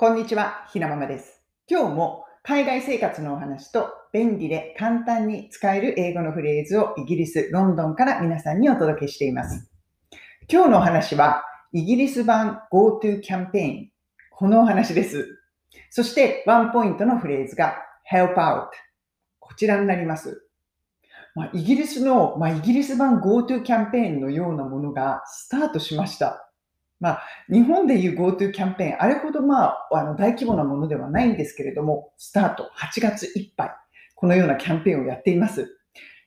こんにちは、ひなままです。今日も海外生活のお話と便利で簡単に使える英語のフレーズをイギリス・ロンドンから皆さんにお届けしています。今日のお話はイギリス版 GoTo キャンペーン。このお話です。そしてワンポイントのフレーズが Help Out。こちらになります。まあ、イギリスの、まあ、イギリス版 GoTo キャンペーンのようなものがスタートしました。まあ、日本でいう GoTo キャンペーン、あれほどまあ、あの大規模なものではないんですけれども、スタート8月いっぱい、このようなキャンペーンをやっています。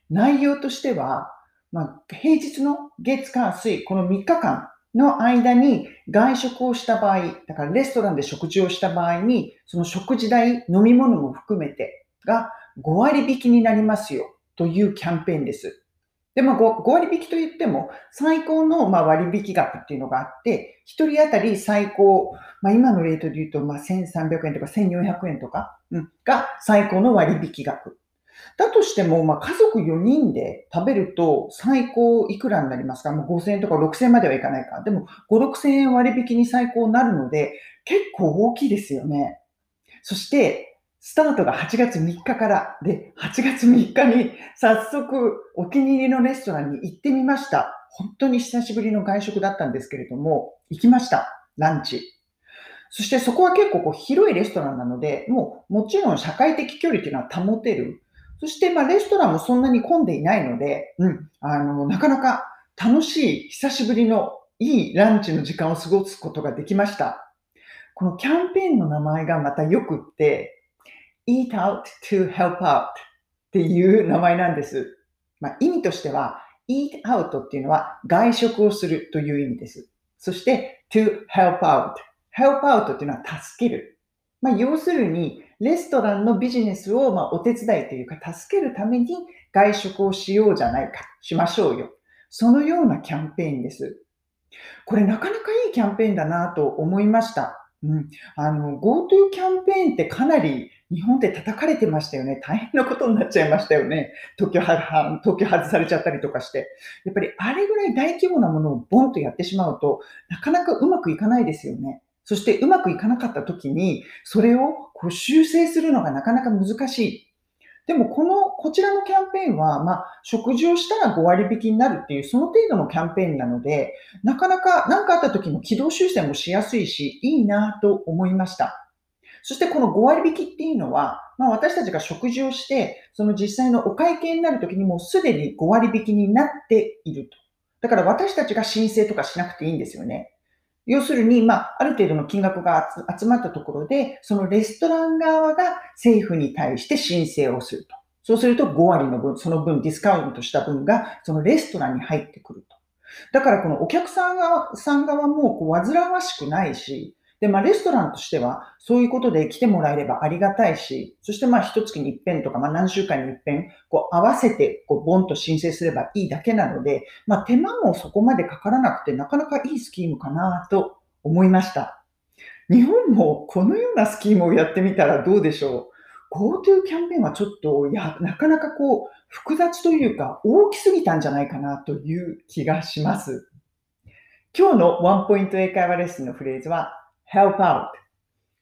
内容としては、まあ、平日の月火水、この3日間の間に外食をした場合、だからレストランで食事をした場合に、その食事代、飲み物も含めてが5割引きになりますよというキャンペーンです。でも 5, 5割引きといっても、最高のま割引額っていうのがあって、1人当たり最高、まあ、今のレートで言うとまあ1300円とか1400円とか、うん、が最高の割引額。だとしても、まあ、家族4人で食べると最高いくらになりますか？もう5000円とか6000円まではいかないか。でも5、6000円割引に最高になるので、結構大きいですよね。そして、スタートが8月3日からで、8月3日に早速お気に入りのレストランに行ってみました。本当に久しぶりの外食だったんですけれども、行きました。ランチ。そしてそこは結構こう広いレストランなので、もうもちろん社会的距離というのは保てる。そしてまあレストランもそんなに混んでいないので、うん、あの、なかなか楽しい久しぶりのいいランチの時間を過ごすことができました。このキャンペーンの名前がまたよくって、eat out to help out っていう名前なんです。まあ、意味としては、eat out っていうのは外食をするという意味です。そして、to help out。help out っていうのは助ける。まあ、要するに、レストランのビジネスをまお手伝いというか助けるために外食をしようじゃないか、しましょうよ。そのようなキャンペーンです。これなかなかいいキャンペーンだなと思いました。うん、あの、GoTo キャンペーンってかなり日本で叩かれてましたよね。大変なことになっちゃいましたよね。特許は特許外されちゃったりとかして。やっぱりあれぐらい大規模なものをボンとやってしまうと、なかなかうまくいかないですよね。そしてうまくいかなかった時に、それをこう修正するのがなかなか難しい。でもこの、こちらのキャンペーンは、まあ、食事をしたら5割引きになるっていう、その程度のキャンペーンなので、なかなか何かあった時の軌道修正もしやすいし、いいなと思いました。そしてこの5割引きっていうのは、まあ、私たちが食事をして、その実際のお会計になる時にもうすでに5割引きになっていると。だから私たちが申請とかしなくていいんですよね。要するに、まあ、ある程度の金額が集まったところで、そのレストラン側が政府に対して申請をすると。そうすると5割の分、その分ディスカウントした分が、そのレストランに入ってくると。だからこのお客さん側さん側もこう煩わしくないし、で、まあ、レストランとしては、そういうことで来てもらえればありがたいし、そしてまあ、一月に一遍とか、まあ、何週間に一遍、こう、合わせて、こう、ボンと申請すればいいだけなので、まあ、手間もそこまでかからなくて、なかなかいいスキームかなと思いました。日本もこのようなスキームをやってみたらどうでしょう ?GoTo キャンペーンはちょっと、いや、なかなかこう、複雑というか、大きすぎたんじゃないかなという気がします。今日のワンポイント英会話レッスンのフレーズは、help out。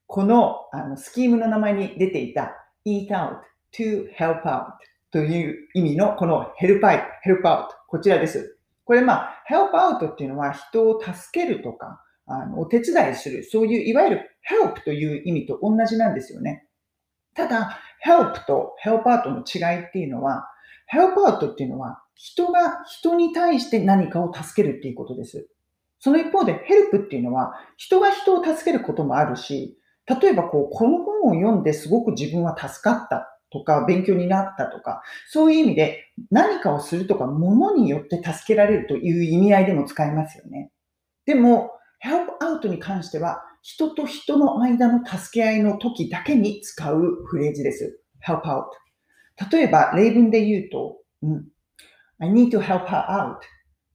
このあのスキームの名前に出ていた eat out to help out という意味のこの help out, help out こちらです。これまあ help out っていうのは人を助けるとかあのお手伝いするそういういわゆる help という意味と同じなんですよね。ただ help と help out の違いっていうのは help out っていうのは人が人に対して何かを助けるっていうことです。その一方で、ヘルプっていうのは、人が人を助けることもあるし、例えばこう、この本を読んですごく自分は助かったとか、勉強になったとか、そういう意味で何かをするとか、物によって助けられるという意味合いでも使えますよね。でも、help out に関しては、人と人の間の助け合いの時だけに使うフレーズです。help out。例えば、例文で言うと、うん、I need to help her out。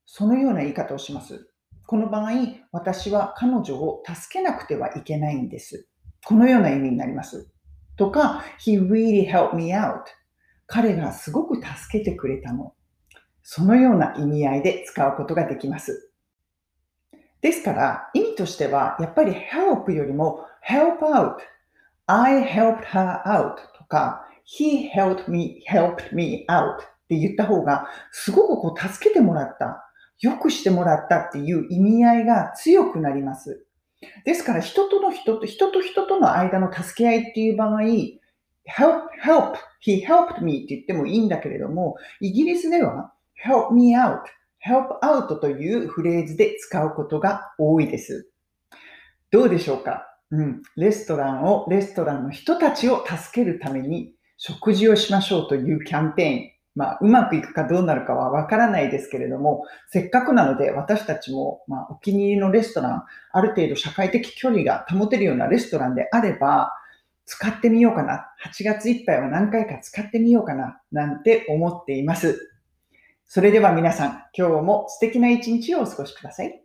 そのような言い方をします。この場合、私は彼女を助けなくてはいけないんです。このような意味になります。とか、he really helped me out. 彼がすごく助けてくれたの。そのような意味合いで使うことができます。ですから、意味としては、やっぱり help よりも help out。I helped her out とか、he helped me, helped me out って言った方が、すごくこう助けてもらった、良くしてもらったっていう意味合いが強くなります。ですから、人との人と、人と人との間の助け合いっていう場合、help, help, he helped me って言ってもいいんだけれども、イギリスでは help me out, help out というフレーズで使うことが多いです。どうでしょうか？うん。レストランを、レストランの人たちを助けるために食事をしましょうというキャンペーン。まあ、うまくいくかどうなるかはわからないですけれども、せっかくなので私たちも、まあ、お気に入りのレストラン、ある程度社会的距離が保てるようなレストランであれば、使ってみようかな。8月いっぱいは何回か使ってみようかな。なんて思っています。それでは皆さん、今日も素敵な一日をお過ごしください。